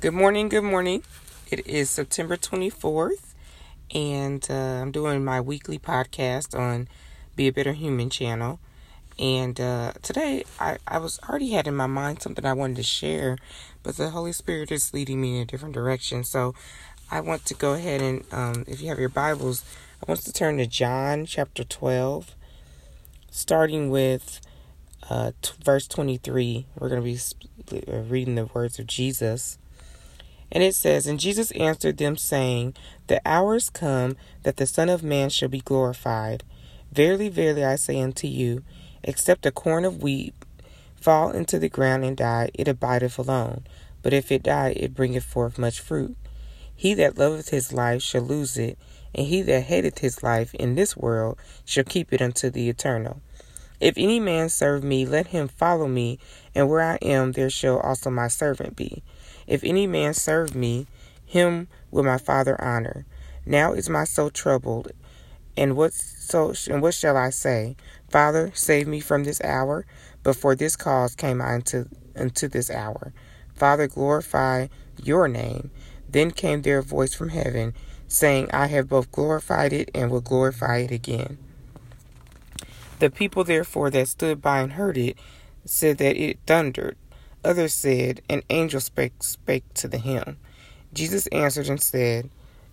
Good morning, good morning. It is September 24th, and uh, I'm doing my weekly podcast on Be a Better Human channel. And uh, today, I, I was already had in my mind something I wanted to share, but the Holy Spirit is leading me in a different direction. So I want to go ahead and, um, if you have your Bibles, I want to turn to John chapter 12, starting with uh, t- verse 23. We're going to be uh, reading the words of Jesus. And it says, And Jesus answered them, saying, The hour is come that the Son of Man shall be glorified. Verily, verily, I say unto you, except a corn of wheat fall into the ground and die, it abideth alone. But if it die, it bringeth forth much fruit. He that loveth his life shall lose it, and he that hateth his life in this world shall keep it unto the eternal. If any man serve me, let him follow me, and where I am, there shall also my servant be. If any man serve me, him will my Father honor. Now is my soul troubled, and what so and what shall I say? Father, save me from this hour. But for this cause came I into into this hour. Father, glorify your name. Then came there a voice from heaven, saying, I have both glorified it and will glorify it again. The people therefore that stood by and heard it said that it thundered. Others said, An angel spake, spake to the him. Jesus answered and said,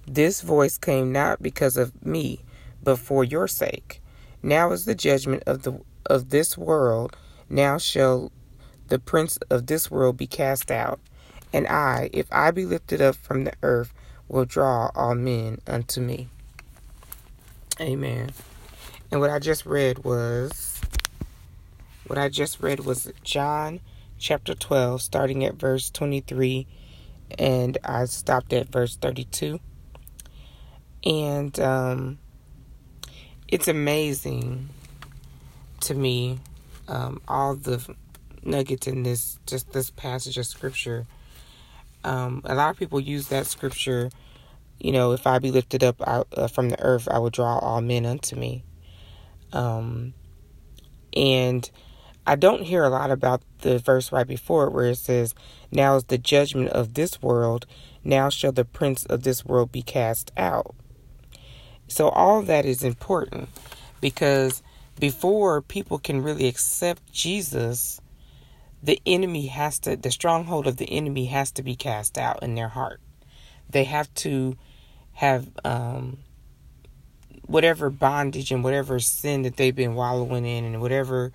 This voice came not because of me, but for your sake. Now is the judgment of the of this world. Now shall the prince of this world be cast out. And I, if I be lifted up from the earth, will draw all men unto me. Amen. And what I just read was what I just read was John chapter 12, starting at verse 23, and I stopped at verse 32. And um, it's amazing to me um, all the nuggets in this just this passage of scripture. Um, a lot of people use that scripture, you know, if I be lifted up out, uh, from the earth, I will draw all men unto me. Um, and I don't hear a lot about the verse right before it where it says, Now is the judgment of this world, now shall the prince of this world be cast out. So, all that is important because before people can really accept Jesus, the enemy has to, the stronghold of the enemy has to be cast out in their heart. They have to have um, whatever bondage and whatever sin that they've been wallowing in and whatever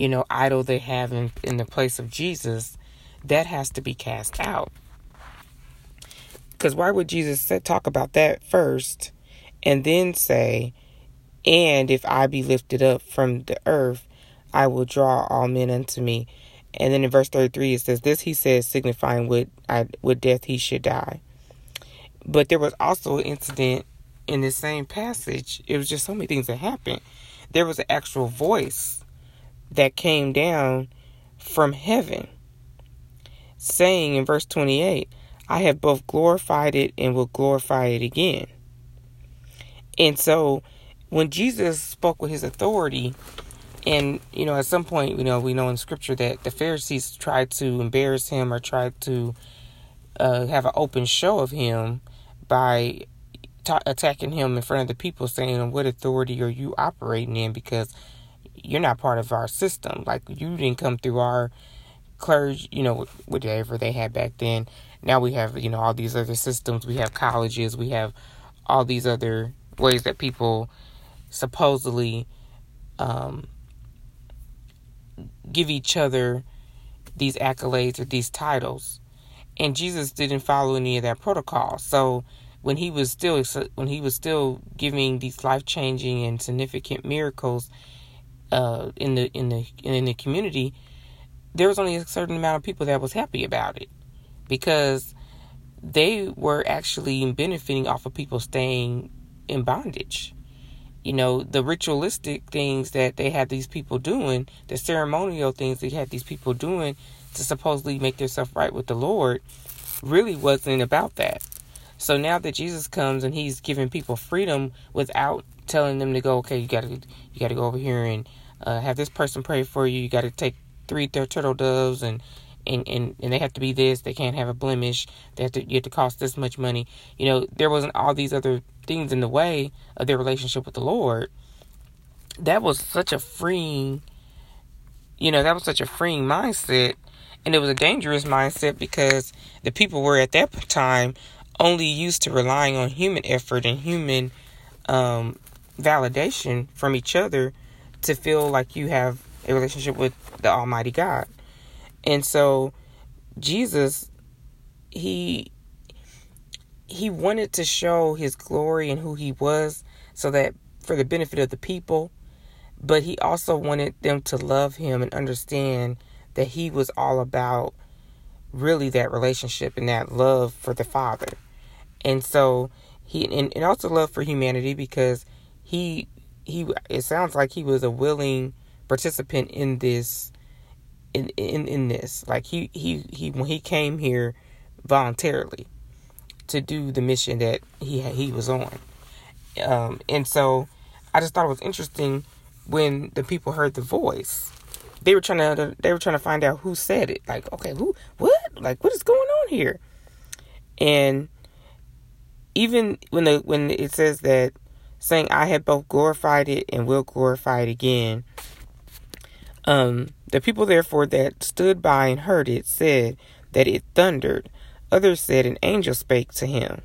you know, idol they have in, in the place of Jesus, that has to be cast out. Because why would Jesus say, talk about that first and then say, and if I be lifted up from the earth, I will draw all men unto me. And then in verse 33 it says, This he says, signifying with, I, with death he should die. But there was also an incident in the same passage. It was just so many things that happened. There was an actual voice that came down from heaven, saying in verse 28, I have both glorified it and will glorify it again. And so when Jesus spoke with his authority, and you know, at some point, you know, we know in scripture that the Pharisees tried to embarrass him or tried to uh, have an open show of him by ta- attacking him in front of the people, saying, What authority are you operating in? Because you're not part of our system. Like you didn't come through our clergy, you know, whatever they had back then. Now we have, you know, all these other systems. We have colleges. We have all these other ways that people supposedly um, give each other these accolades or these titles. And Jesus didn't follow any of that protocol. So when he was still when he was still giving these life changing and significant miracles, uh, in the in the in the community, there was only a certain amount of people that was happy about it because they were actually benefiting off of people staying in bondage. You know, the ritualistic things that they had these people doing, the ceremonial things they had these people doing to supposedly make themselves right with the Lord, really wasn't about that. So now that Jesus comes and he's giving people freedom without telling them to go, okay, you got to you got to go over here and uh, have this person pray for you. You got to take three turtle doves and and, and, and they have to be this, they can't have a blemish, they have to you have to cost this much money. You know, there wasn't all these other things in the way of their relationship with the Lord. That was such a freeing you know, that was such a freeing mindset and it was a dangerous mindset because the people were at that time only used to relying on human effort and human um, validation from each other to feel like you have a relationship with the Almighty God. And so Jesus, he he wanted to show his glory and who he was so that for the benefit of the people, but he also wanted them to love him and understand that he was all about really that relationship and that love for the Father. And so he and, and also love for humanity because he he it sounds like he was a willing participant in this in in, in this. Like he, he he when he came here voluntarily to do the mission that he he was on. Um, and so I just thought it was interesting when the people heard the voice they were trying to they were trying to find out who said it. Like, okay, who what? Like what is going on here? And even when the when it says that saying I have both glorified it and will glorify it again, um, the people therefore that stood by and heard it said that it thundered. Others said an angel spake to him.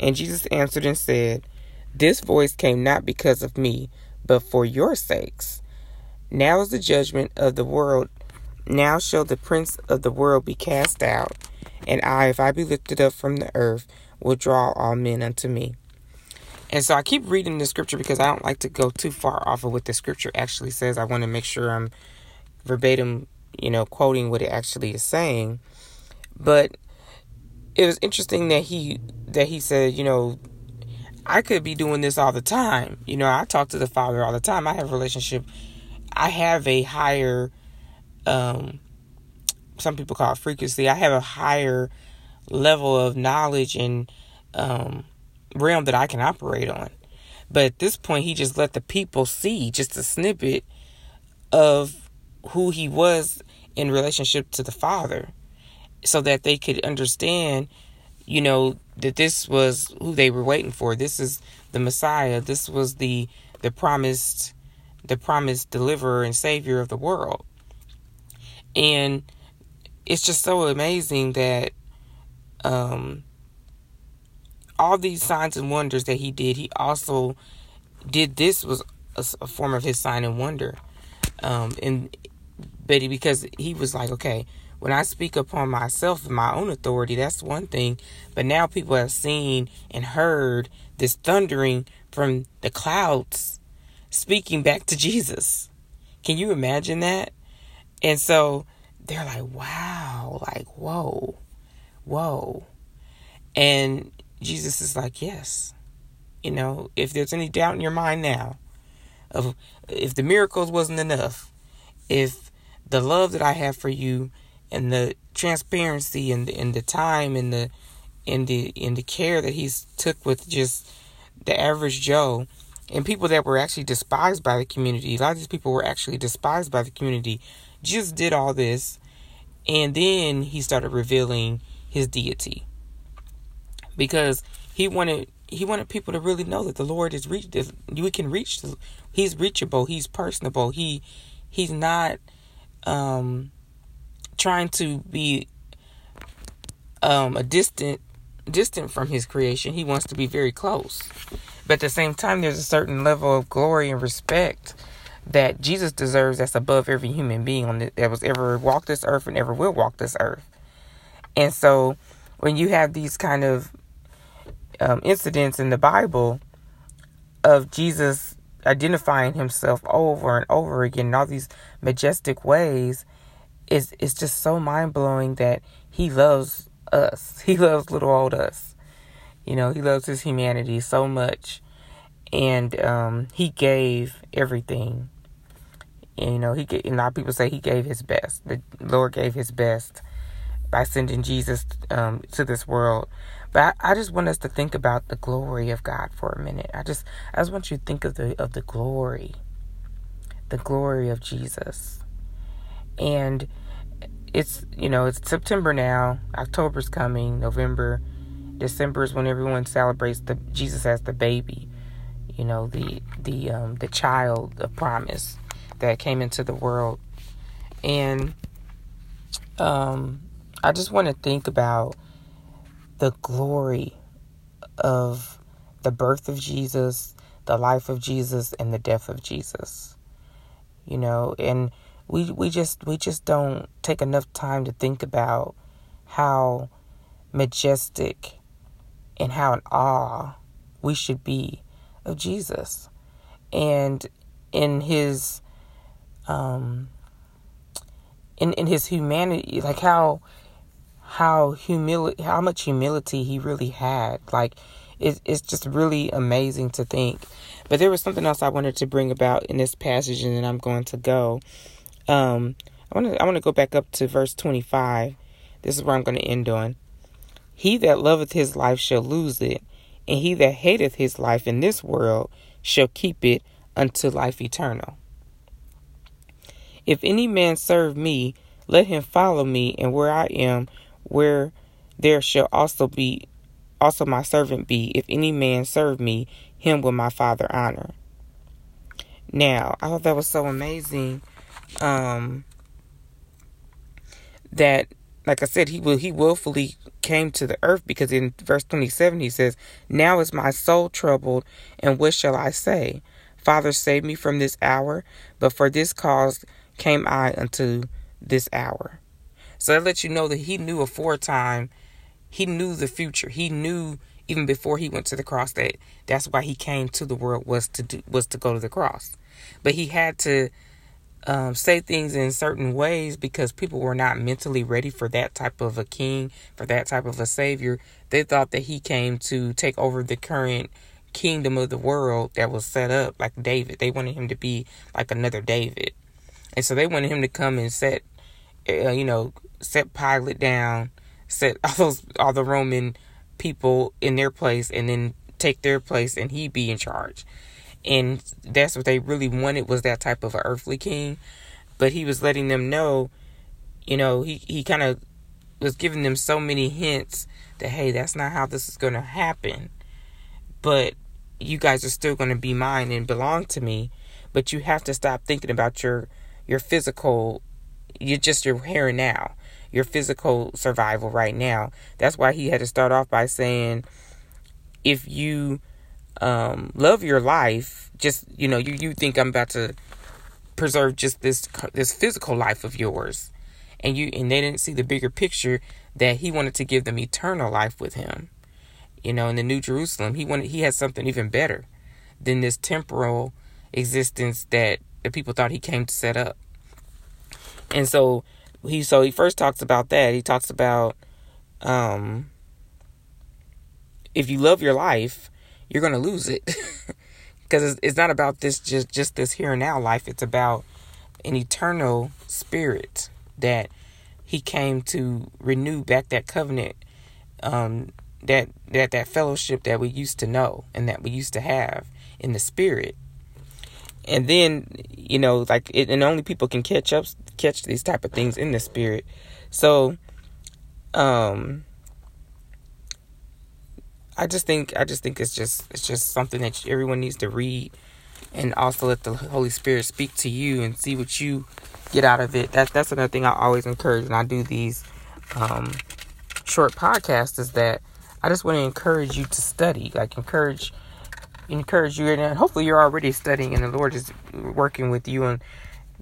And Jesus answered and said, This voice came not because of me, but for your sakes. Now is the judgment of the world. Now shall the prince of the world be cast out. And I, if I be lifted up from the earth, will draw all men unto me. And so I keep reading the scripture because I don't like to go too far off of what the scripture actually says. I want to make sure I'm verbatim, you know, quoting what it actually is saying. But it was interesting that he that he said, you know, I could be doing this all the time. You know, I talk to the Father all the time. I have a relationship I have a higher, um, some people call it frequency. I have a higher level of knowledge and um, realm that I can operate on. But at this point, he just let the people see just a snippet of who he was in relationship to the Father so that they could understand, you know, that this was who they were waiting for. This is the Messiah. This was the the promised the promised deliverer and savior of the world. And it's just so amazing that um, all these signs and wonders that he did, he also did this was a, a form of his sign and wonder. Um, and but because he was like, okay, when I speak upon myself and my own authority, that's one thing. But now people have seen and heard this thundering from the clouds speaking back to Jesus. Can you imagine that? And so they're like, wow, like, whoa, whoa. And Jesus is like, yes. You know, if there's any doubt in your mind now, of if the miracles wasn't enough, if the love that I have for you and the transparency and the, and the time and the and the and the care that he's took with just the average Joe, and people that were actually despised by the community. A lot of these people were actually despised by the community. Jesus did all this, and then he started revealing his deity because he wanted he wanted people to really know that the Lord is reached. We can reach. He's reachable. He's personable. He he's not um, trying to be um, a distant distant from his creation. He wants to be very close. But at the same time, there's a certain level of glory and respect that Jesus deserves that's above every human being on the, that was ever walked this earth and ever will walk this earth. And so when you have these kind of um, incidents in the Bible of Jesus identifying himself over and over again in all these majestic ways, is it's just so mind blowing that he loves us. He loves little old us. You know, he loves his humanity so much. And um, he gave everything. And, you know, he gave, a lot of people say he gave his best. The Lord gave his best by sending Jesus um, to this world. But I, I, just want us to think about the glory of God for a minute. I just I just want you to think of the of the glory. The glory of Jesus. And it's you know it's September now. October's coming. November, December is when everyone celebrates the Jesus as the baby. You know the the um, the child of promise that came into the world, and um, I just want to think about the glory of the birth of Jesus, the life of Jesus, and the death of Jesus. You know, and we we just we just don't take enough time to think about how majestic and how in awe we should be of Jesus and in his um in in his humanity like how how humility how much humility he really had like it, it's just really amazing to think but there was something else i wanted to bring about in this passage and then i'm going to go um, I want to I want to go back up to verse 25. This is where I'm going to end on. He that loveth his life shall lose it, and he that hateth his life in this world shall keep it unto life eternal. If any man serve me, let him follow me, and where I am, where there shall also be also my servant be. If any man serve me, him will my father honor. Now, I thought that was so amazing um, that like I said, he will he willfully came to the earth because in verse twenty seven he says, Now is my soul troubled, and what shall I say? Father, save me from this hour, but for this cause came I unto this hour. So that lets you know that he knew aforetime, he knew the future. He knew even before he went to the cross that that's why he came to the world was to do was to go to the cross. But he had to um, say things in certain ways because people were not mentally ready for that type of a king, for that type of a savior. They thought that he came to take over the current kingdom of the world that was set up like David. They wanted him to be like another David. And so they wanted him to come and set, uh, you know, set Pilate down, set all those, all the Roman people in their place, and then take their place and he be in charge. And that's what they really wanted was that type of earthly king. But he was letting them know you know he, he kind of was giving them so many hints that hey that's not how this is going to happen. But you guys are still going to be mine and belong to me. But you have to stop thinking about your your physical you're just your here and now your physical survival right now that's why he had to start off by saying if you um, love your life, just you know, you you think I'm about to preserve just this this physical life of yours, and you and they didn't see the bigger picture that he wanted to give them eternal life with him. You know, in the New Jerusalem, he wanted he had something even better than this temporal existence that the people thought he came to set up. And so he so he first talks about that. He talks about um if you love your life, you're going to lose it. Because it's, it's not about this just just this here and now life. It's about an eternal spirit that he came to renew back that covenant um, that that that fellowship that we used to know and that we used to have in the spirit and then you know like it, and only people can catch up catch these type of things in the spirit so um I just think I just think it's just it's just something that everyone needs to read and also let the Holy Spirit speak to you and see what you get out of it. That's that's another thing I always encourage when I do these um, short podcasts is that I just want to encourage you to study, like encourage encourage you and hopefully you're already studying and the Lord is working with you on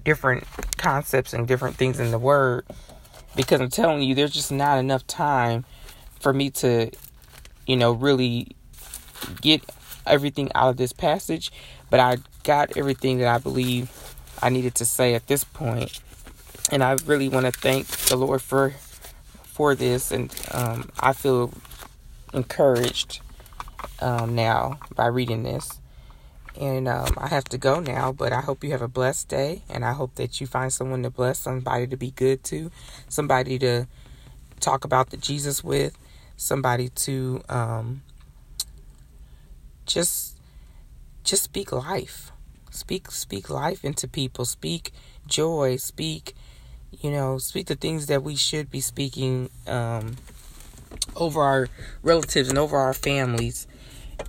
different concepts and different things in the word because I'm telling you there's just not enough time for me to you know, really get everything out of this passage, but I got everything that I believe I needed to say at this point. And I really want to thank the Lord for for this, and um, I feel encouraged um, now by reading this. And um, I have to go now, but I hope you have a blessed day, and I hope that you find someone to bless, somebody to be good to, somebody to talk about the Jesus with, somebody to um, just just speak life. Speak speak life into people. Speak joy. Speak You know, speak the things that we should be speaking um, over our relatives and over our families,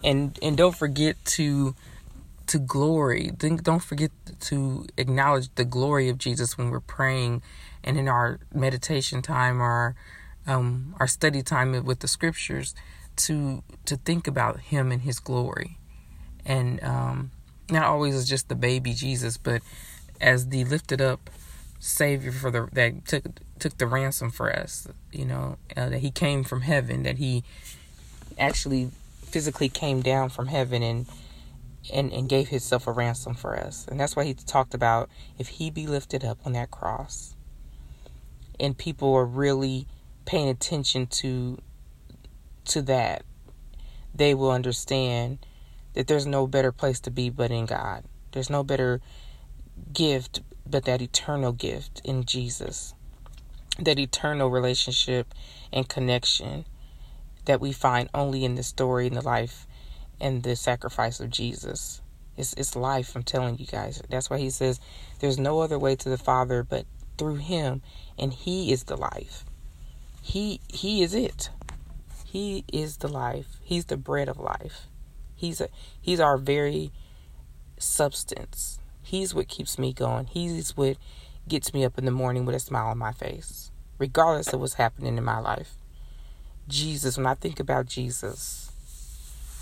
and and don't forget to to glory. Don't forget to acknowledge the glory of Jesus when we're praying and in our meditation time or our, um, our study time with the scriptures to to think about him and his glory and um, not always as just the baby Jesus but as the lifted up savior for the that took took the ransom for us you know uh, that he came from heaven that he actually physically came down from heaven and and, and gave himself a ransom for us. And that's why he talked about if he be lifted up on that cross and people are really paying attention to to that, they will understand that there's no better place to be but in God. There's no better gift but that eternal gift in Jesus. That eternal relationship and connection that we find only in the story in the life and the sacrifice of Jesus. It's, it's life, I'm telling you guys. That's why he says there's no other way to the Father but through him, and he is the life. He he is it. He is the life. He's the bread of life. He's a he's our very substance. He's what keeps me going. He's what gets me up in the morning with a smile on my face, regardless of what's happening in my life. Jesus, when I think about Jesus,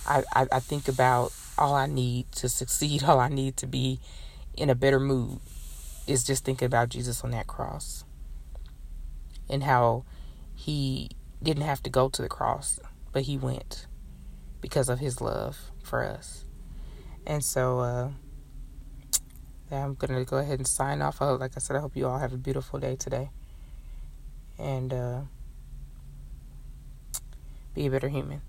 I, I, I think about all I need to succeed, all I need to be in a better mood is just thinking about Jesus on that cross and how he didn't have to go to the cross, but he went because of his love for us. And so, uh, I'm going to go ahead and sign off. Like I said, I hope you all have a beautiful day today. And uh, be a better human.